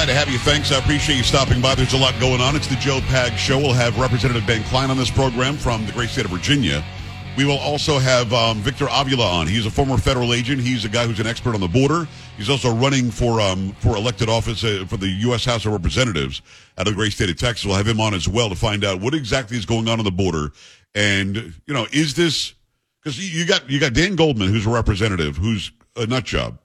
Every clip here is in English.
Glad to have you. Thanks. I appreciate you stopping by. There's a lot going on. It's the Joe Pag Show. We'll have Representative Ben Cline on this program from the great state of Virginia. We will also have um, Victor Avila on. He's a former federal agent. He's a guy who's an expert on the border. He's also running for um, for elected office uh, for the U.S. House of Representatives out of the great state of Texas. We'll have him on as well to find out what exactly is going on on the border. And you know, is this because you got you got Dan Goldman, who's a representative, who's a nut job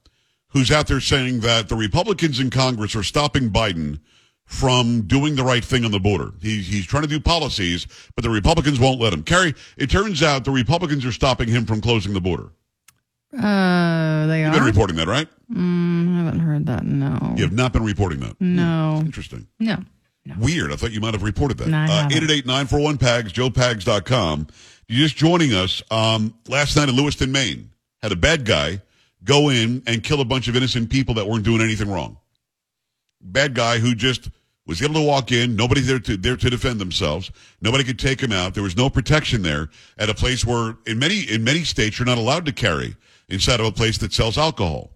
who's out there saying that the Republicans in Congress are stopping Biden from doing the right thing on the border. He's, he's trying to do policies, but the Republicans won't let him. Carrie, it turns out the Republicans are stopping him from closing the border. Uh, they You've are. been reporting that, right? Mm, I haven't heard that. No. You have not been reporting that. No. Interesting. No. Weird. I thought you might have reported that. No, uh, haven't. 888-941-PAGS, joepags.com. You're just joining us. Um, last night in Lewiston, Maine, had a bad guy go in and kill a bunch of innocent people that weren't doing anything wrong. Bad guy who just was able to walk in. Nobody there to there to defend themselves. Nobody could take him out. There was no protection there at a place where in many in many states you're not allowed to carry inside of a place that sells alcohol.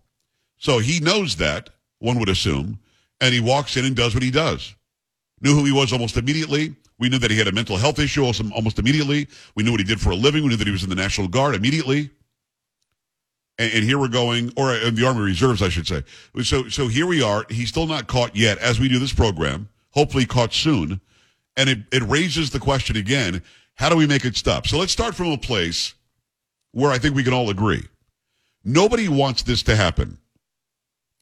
So he knows that, one would assume, and he walks in and does what he does. Knew who he was almost immediately. We knew that he had a mental health issue almost immediately. We knew what he did for a living. We knew that he was in the National Guard immediately. And, and here we're going, or in the Army Reserves, I should say. So, so here we are. He's still not caught yet as we do this program, hopefully caught soon. And it, it raises the question again, how do we make it stop? So let's start from a place where I think we can all agree. Nobody wants this to happen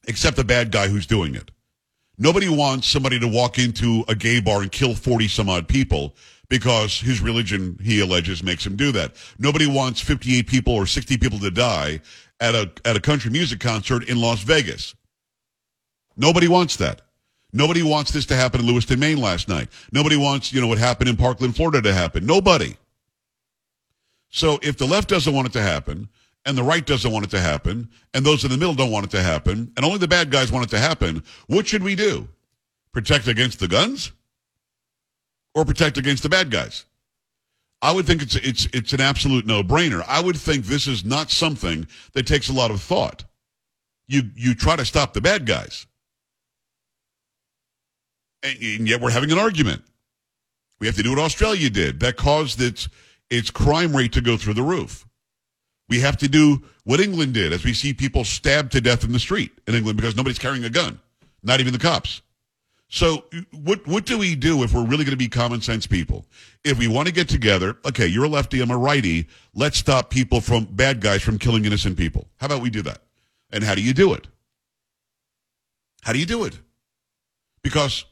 except the bad guy who's doing it. Nobody wants somebody to walk into a gay bar and kill 40 some odd people because his religion, he alleges, makes him do that. Nobody wants 58 people or 60 people to die at a, at a country music concert in Las Vegas. Nobody wants that. Nobody wants this to happen in Lewiston, Maine last night. Nobody wants, you know, what happened in Parkland, Florida to happen. Nobody. So if the left doesn't want it to happen, and the right doesn't want it to happen, and those in the middle don't want it to happen, and only the bad guys want it to happen, what should we do? Protect against the guns? Or protect against the bad guys? I would think it's it's it's an absolute no-brainer. I would think this is not something that takes a lot of thought. You you try to stop the bad guys. And, and yet we're having an argument. We have to do what Australia did. That caused its its crime rate to go through the roof. We have to do what England did as we see people stabbed to death in the street in England because nobody's carrying a gun, not even the cops. So what what do we do if we're really going to be common sense people? If we want to get together, okay, you're a lefty, I'm a righty, let's stop people from bad guys from killing innocent people. How about we do that? And how do you do it? How do you do it? Because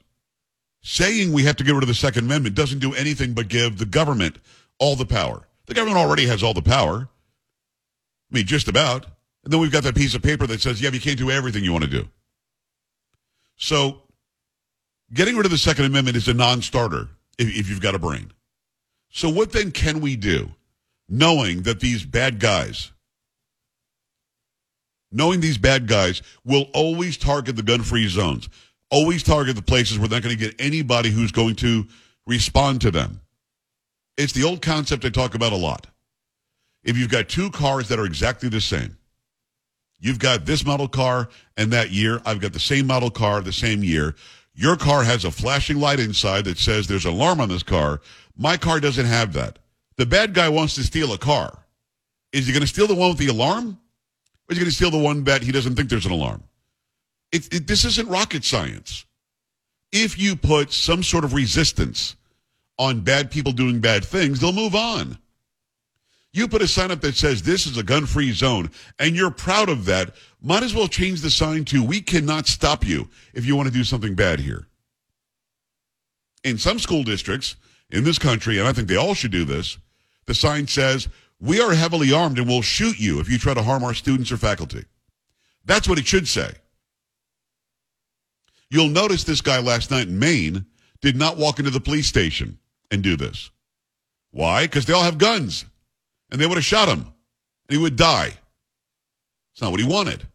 saying we have to get rid of the Second Amendment doesn't do anything but give the government all the power. The government already has all the power. I mean, just about. And then we've got that piece of paper that says, yeah, you can't do everything you want to do. So getting rid of the Second Amendment is a non-starter if, if you've got a brain. So what then can we do, knowing that these bad guys, knowing these bad guys will always target the gun-free zones, always target the places where they're not going to get anybody who's going to respond to them. It's the old concept I talk about a lot. If you've got two cars that are exactly the same, you've got this model car and that year, I've got the same model car the same year. Your car has a flashing light inside that says there's an alarm on this car. My car doesn't have that. The bad guy wants to steal a car. Is he going to steal the one with the alarm? Or is he going to steal the one that he doesn't think there's an alarm? It, it, this isn't rocket science. If you put some sort of resistance on bad people doing bad things, they'll move on. You put a sign up that says this is a gun free zone and you're proud of that, might as well change the sign to we cannot stop you if you want to do something bad here. In some school districts in this country, and I think they all should do this, the sign says we are heavily armed and will shoot you if you try to harm our students or faculty. That's what it should say. You'll notice this guy last night in Maine did not walk into the police station and do this. Why? Because they all have guns and they would have shot him and he would die. It's not what he wanted.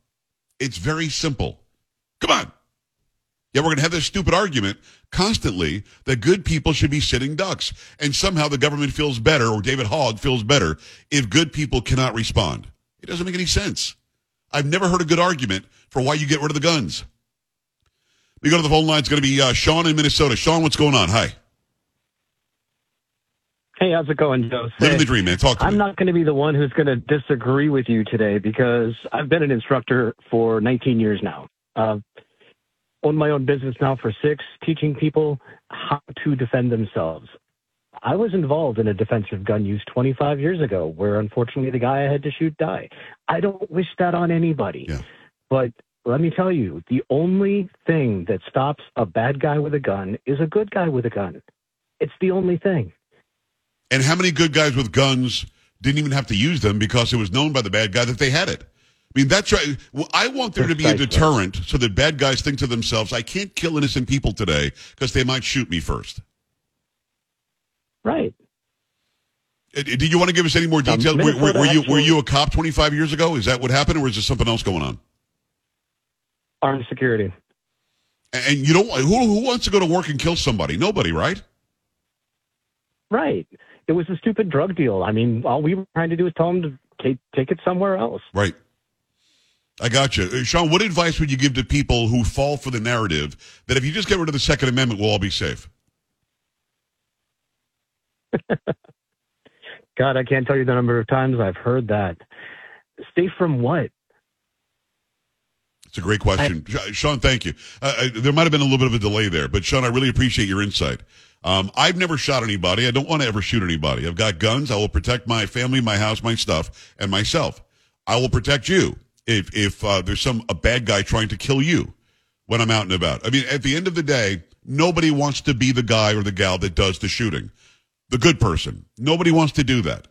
It's very simple. Come on. Yeah, we're going to have this stupid argument constantly that good people should be sitting ducks. And somehow the government feels better or David Hogg feels better if good people cannot respond. It doesn't make any sense. I've never heard a good argument for why you get rid of the guns. We go to the phone line. It's going to be uh, Sean in Minnesota. Sean, what's going on? Hi. Hey, how's it going, Joe? Living the dream, man. Talk to I'm me. not going to be the one who's going to disagree with you today because I've been an instructor for 19 years now. Uh, own my own business now for six, teaching people how to defend themselves. I was involved in a defensive gun use 25 years ago where unfortunately the guy I had to shoot died. I don't wish that on anybody. Yeah. But let me tell you, the only thing that stops a bad guy with a gun is a good guy with a gun. It's the only thing. And how many good guys with guns didn't even have to use them because it was known by the bad guy that they had it? I mean, that's right. Well, I want there to be a deterrent so that bad guys think to themselves, I can't kill innocent people today because they might shoot me first. Right. Uh, Did you want to give us any more Um, details? were, were, were you were you a cop 25 years ago? Is that what happened, or is there something else going on? Armed security. And and you don't. Who who wants to go to work and kill somebody? Nobody, right? Right. It was a stupid drug deal. I mean, all we were trying to do was tell them to take, take it somewhere else. Right. I got you, Uh, Sean. What advice would you give to people who fall for the narrative that if you just get rid of the Second Amendment, we'll all be safe? God, I can't tell you the number of times I've heard that. Safe from what? It's a great question, Sh- Sean. Thank you. Uh, uh, there might have been a little bit of a delay there, but Sean, I really appreciate your insight. Um, I've never shot anybody. I don't want to ever shoot anybody. I've got guns. I will protect my family, my house, my stuff, and myself. I will protect you if if uh, there's some a bad guy trying to kill you when I'm out and about. I mean, at the end of the day, nobody wants to be the guy or the gal that does the shooting, the good person. Nobody wants to do that.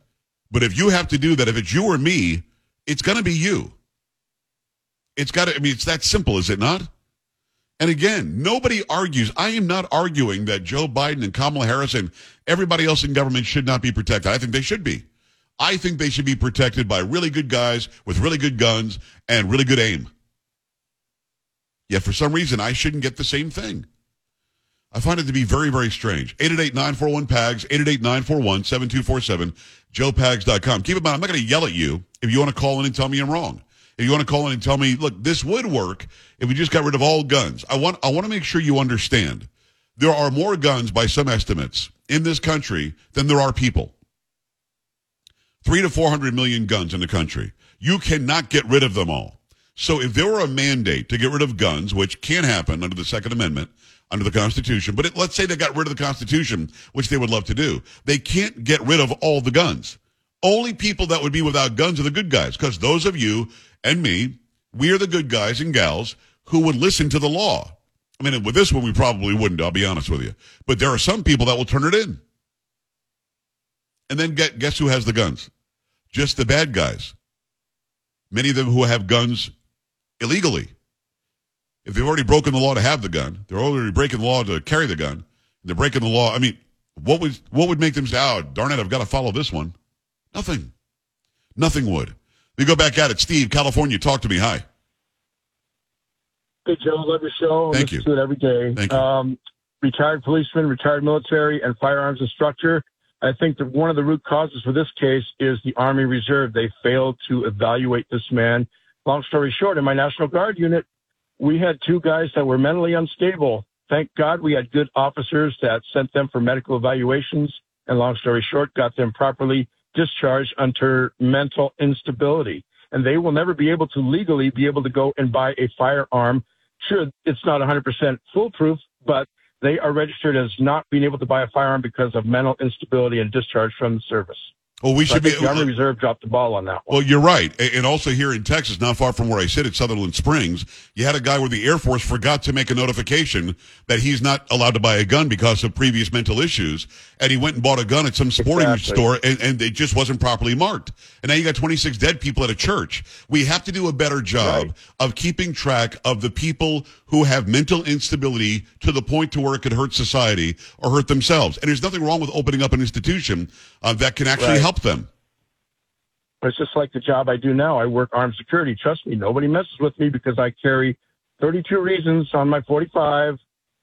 But if you have to do that, if it's you or me, it's going to be you. It's got to, I mean, it's that simple, is it not? And again, nobody argues. I am not arguing that Joe Biden and Kamala Harris and everybody else in government should not be protected. I think they should be. I think they should be protected by really good guys with really good guns and really good aim. Yet for some reason, I shouldn't get the same thing. I find it to be very, very strange. 888-941-PAGS, 888-941-7247, joepags.com. Keep in mind, I'm not going to yell at you if you want to call in and tell me I'm wrong. If you want to call in and tell me, look, this would work if we just got rid of all guns. I want, I want to make sure you understand. There are more guns by some estimates in this country than there are people. Three to 400 million guns in the country. You cannot get rid of them all. So if there were a mandate to get rid of guns, which can happen under the Second Amendment, under the Constitution, but it, let's say they got rid of the Constitution, which they would love to do, they can't get rid of all the guns. Only people that would be without guns are the good guys, because those of you and me, we are the good guys and gals who would listen to the law. I mean, with this one, we probably wouldn't, I'll be honest with you. But there are some people that will turn it in. And then get, guess who has the guns? Just the bad guys. Many of them who have guns illegally. If they've already broken the law to have the gun, they're already breaking the law to carry the gun. They're breaking the law. I mean, what would what would make them say, "Oh, darn it, I've got to follow this one"? Nothing. Nothing would. We go back at it. Steve, California, talk to me. Hi. Hey, Joe. Love your show. Thank you. to it every day. Thank you. Um, retired policeman, retired military, and firearms instructor. I think that one of the root causes for this case is the Army Reserve. They failed to evaluate this man. Long story short, in my National Guard unit, we had two guys that were mentally unstable. Thank God we had good officers that sent them for medical evaluations. And long story short, got them properly discharged under mental instability. And they will never be able to legally be able to go and buy a firearm. Sure, it's not 100% foolproof, but they are registered as not being able to buy a firearm because of mental instability and discharge from the service. Well, we So should be. the Army Reserve dropped the ball on that one. Well, you're right. And also here in Texas, not far from where I sit at Sutherland Springs, you had a guy where the Air Force forgot to make a notification that he's not allowed to buy a gun because of previous mental issues. And he went and bought a gun at some sporting Exactly. store and, and it just wasn't properly marked. And now you got 26 dead people at a church. We have to do a better job Right. of keeping track of the people who have mental instability to the point to where it could hurt society or hurt themselves. And there's nothing wrong with opening up an institution uh, that can actually Right. help them. It's just like the job I do now. I work armed security. Trust me, nobody messes with me because I carry 32 reasons on my 45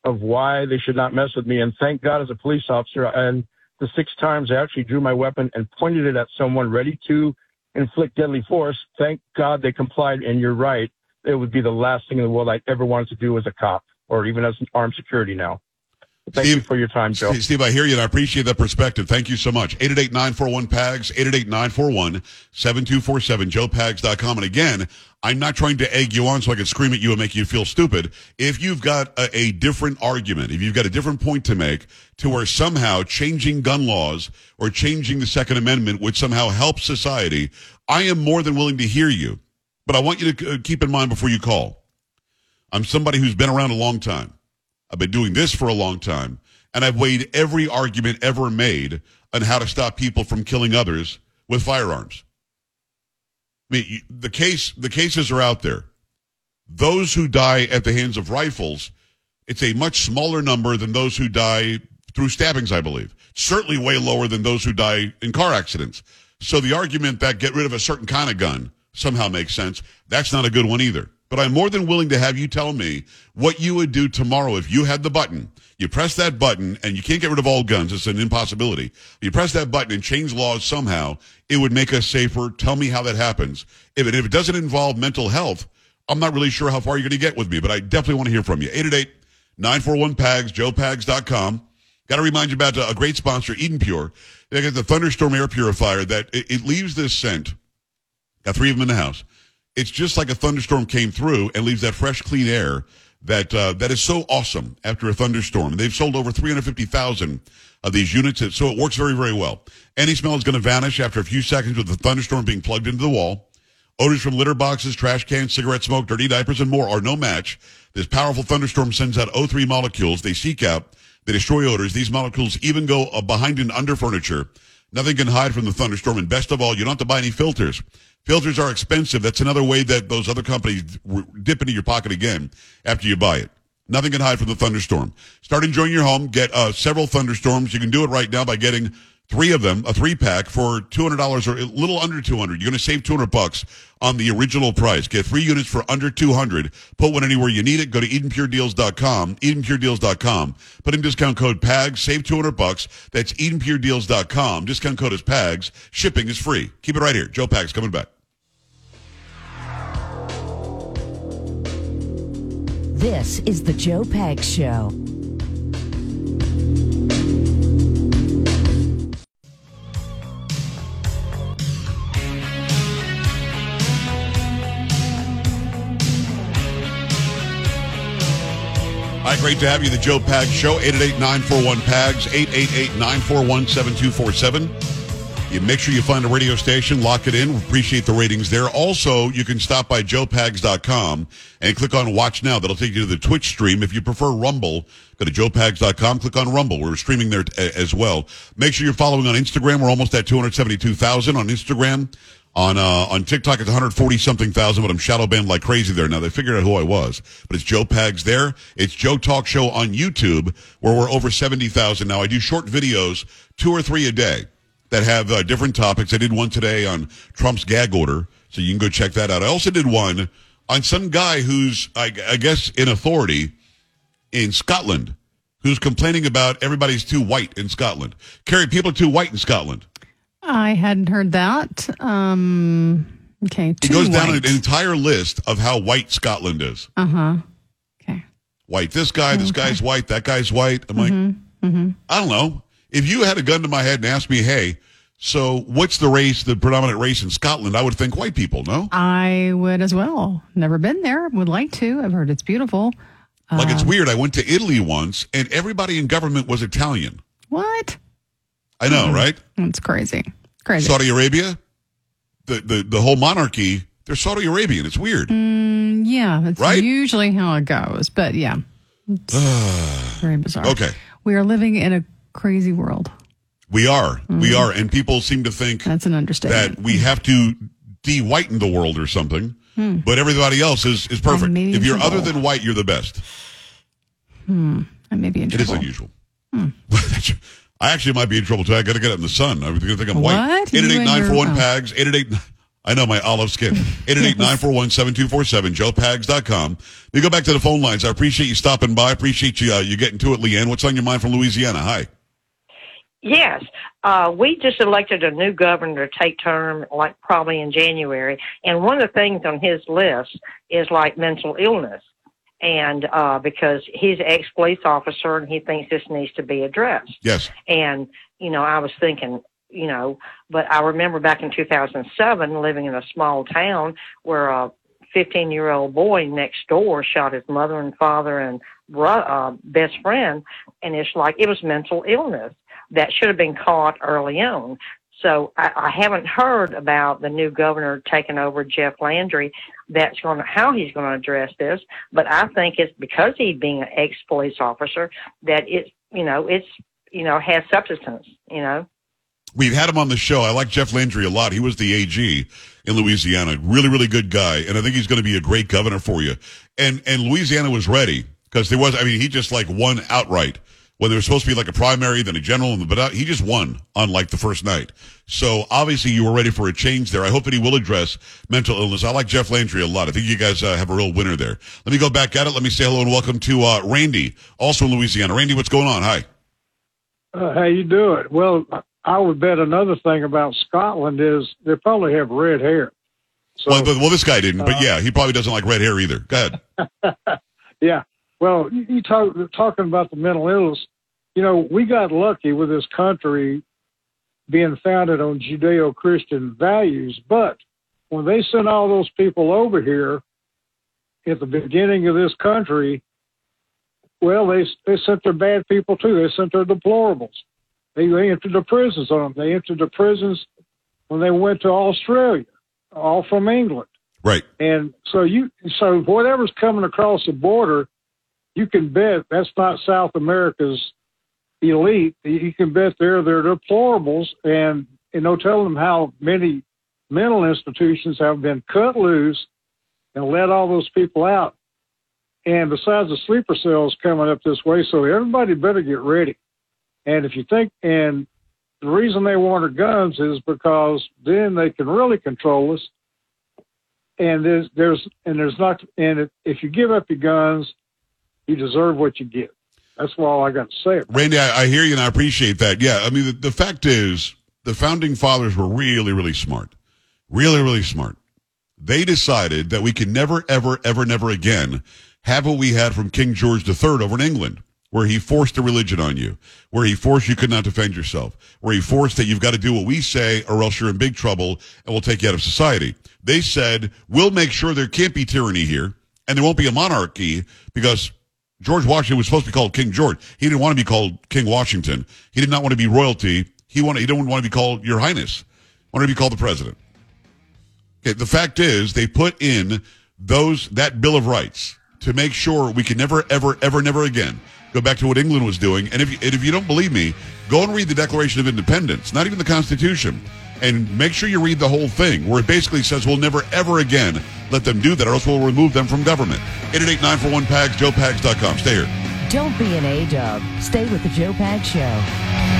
of why they should not mess with me. And thank God, as a police officer, and the six times I actually drew my weapon and pointed it at someone ready to inflict deadly force, thank God they complied. And you're right. It would be the last thing in the world I ever wanted to do as a cop. or even as an armed security now. Thank Steve- you for your time, Joe. Steve, I hear you and I appreciate that perspective. Thank you so much. 888-941-PAGS, 888-941-7247, joepags.com. And again, I'm not trying to egg you on so I can scream at you and make you feel stupid. If you've got a, a different argument, if you've got a different point to make to where somehow changing gun laws or changing the Second Amendment would somehow help society, I am more than willing to hear you. But I want you to uh, keep in mind before you call. I'm somebody who's been around a long time. I've been doing this for a long time, and I've weighed every argument ever made on how to stop people from killing others with firearms. I mean, the case, the cases are out there. Those who die at the hands of rifles, it's a much smaller number than those who die through stabbings, I believe. Certainly way lower than those who die in car accidents. So the argument that get rid of a certain kind of gun somehow makes sense, that's not a good one either. But I'm more than willing to have you tell me what you would do tomorrow if you had the button. You press that button and you can't get rid of all guns. It's an impossibility. You press that button and change laws somehow. It would make us safer. Tell me how that happens. If it, if it doesn't involve mental health, I'm not really sure how far you're going to get with me, but I definitely want to hear from you. 888-941-PAGS, joepags.com. Got to remind you about a great sponsor, Eden Pure. They got the Thunderstorm air purifier that it, it leaves this scent. Got three of them in the house. It's just like a thunderstorm came through and leaves that fresh, clean air that uh, that is so awesome after a thunderstorm. They've sold over 350,000 of these units, so it works very, very well. Any smell is going to vanish after a few seconds with the thunderstorm being plugged into the wall. Odors from litter boxes, trash cans, cigarette smoke, dirty diapers, and more are no match. This powerful thunderstorm sends out O3 molecules. They seek out, they destroy odors. These molecules even go behind and under furniture. Nothing can hide from the thunderstorm. And best of all, you don't have to buy any filters. Filters are expensive. That's another way that those other companies dip into your pocket again after you buy it. Nothing can hide from the thunderstorm. Start enjoying your home. Get uh, several thunderstorms. You can do it right now by getting three of them, a three pack for $200 or a little under 200. You're going to save 200 bucks on the original price. Get three units for under 200. Put one anywhere you need it. Go to EdenPureDeals.com, EdenPureDeals.com. Put in discount code PAGS, save 200 bucks. That's EdenPureDeals.com. Discount code is PAGS. Shipping is free. Keep it right here. Joe Pags coming back. This is the Joe Pag Show. Great to have you. The Joe Pags Show, 888-941-PAGS, 888-941-7247. You make sure you find a radio station, lock it in. We appreciate the ratings there. Also, you can stop by joepags.com and click on Watch Now. That'll take you to the Twitch stream. If you prefer Rumble, go to joepags.com, click on Rumble. We're streaming there uh, as well. Make sure you're following on Instagram. We're almost at 272,000 on Instagram. On uh, on TikTok, it's 140 something thousand, but I'm shadow banned like crazy there. Now they figured out who I was, but it's Joe Pags there. It's Joe Talk Show on YouTube, where we're over 70,000 now. I do short videos, two or three a day, that have uh, different topics. I did one today on Trump's gag order, so you can go check that out. I also did one on some guy who's, I, I guess, in authority in Scotland, who's complaining about everybody's too white in Scotland. Carrie, people are too white in Scotland. I hadn't heard that. Um, okay. It goes down an entire list of how white Scotland is. Uh huh. Okay. White. This guy, this guy's white, that guy's white. I'm like, Mm-hmm. I don't know. If you had a gun to my head and asked me, hey, so what's the race, the predominant race in Scotland? I would think white people, no? I would as well. Never been there. Would like to. I've heard it's beautiful. Like it's weird. I went to Italy once and everybody in government was Italian. What? I know, right? That's crazy. Crazy. Saudi Arabia, the, the, the whole monarchy, they're Saudi Arabian. It's weird. Mm, yeah, that's Right? usually how it goes. But yeah, it's very bizarre. Okay. We are living in a crazy world. We are. We Mm-hmm. are. And people seem to think That's an understatement. that we have to de-whiten the world or something. But everybody else is, is perfect. Hmm. If you're other than white, you're the best. Hmm. I may be in It is unusual. I actually might be in trouble too. I got to get it in the sun. I'm going to think I'm white. What? You 888 and your- 941 oh. PAGS. 888 I know my olive skin. 888 941 7247, joepags.com. We go back to the phone lines. I appreciate you stopping by. I appreciate you, uh, you getting to it, Leanne. What's on your mind from Louisiana? Hi. Yes, uh, we just elected a new governor to take term, like probably in January. And one of the things on his list is like mental illness. And uh, because he's ex police officer and he thinks this needs to be addressed. Yes. And you know, I was thinking, you know, but I remember back in 2007 living in a small town where a 15 year old boy next door shot his mother and father and bro- uh, best friend, and it's like it was mental illness that should have been caught early on. So I, I haven't heard about the new governor taking over, Jeff Landry. That's going to how he's going to address this. But I think it's because he's being an ex police officer that it's you know it's you know has substance. You know. We've had him on the show. I like Jeff Landry a lot. He was the AG in Louisiana. Really, really good guy. And I think he's going to be a great governor for you. And, and Louisiana was ready because there was, I mean, he just like won outright when there was supposed to be like a primary, then a general, but he just won on like the first night. So obviously you were ready for a change there. I hope that he will address mental illness. I like Jeff Landry a lot. I think you guys uh, have a real winner there. Let me go back at it. Let me say hello and welcome to uh, Randy, also in Louisiana. Randy, what's going on? Hi. Uh, how you doing? Well, I would bet another thing about Scotland is they probably have red hair. So, well, but, well, this guy didn't, but uh, yeah, he probably doesn't like red hair either. Go ahead. yeah. Well, you, talk talking about the mental illness. You know, we got lucky with this country being founded on Judeo-Christian values, but when they sent all those people over here at the beginning of this country, well, they they sent their bad people too. They sent their deplorables. They, they entered the prisons on them. They entered the prisons when they went to Australia, all from England. Right. And so you, so whatever's coming across the border, you can bet that's not South America's elite. You can bet they're they're deplorables, and you know, tell them how many mental institutions have been cut loose and let all those people out. And besides the sleeper cells coming up this way, so everybody better get ready. And if you think, and the reason they want our guns is because then they can really control us. And there's, there's, and there's not, and if you give up your guns, you deserve what you get. That's all I got to say. Randy, I, I, hear you and I appreciate that. Yeah. I mean, the, the fact is the founding fathers were really, really smart. Really, really smart. They decided that we can never, ever, ever, never again have what we had from King George III over in England where he forced a religion on you, where he forced you could not defend yourself, where he forced that you've got to do what we say or else you're in big trouble and we'll take you out of society. They said, we'll make sure there can't be tyranny here and there won't be a monarchy because George Washington was supposed to be called King George. He didn't want to be called King Washington. He did not want to be royalty. He wanted, he didn't want to be called Your Highness. He wanted to be called the President. Okay, the fact is they put in those, that Bill of Rights to make sure we can never, ever, ever, never again Go back to what England was doing. And if, you, and if you don't believe me, go and read the Declaration of Independence, not even the Constitution. And make sure you read the whole thing, where it basically says we'll never, ever again let them do that, or else we'll remove them from government. 888-941-PAGS, joepags.com. Stay here. Don't be an A-dub. Stay with the Joe Pags Show.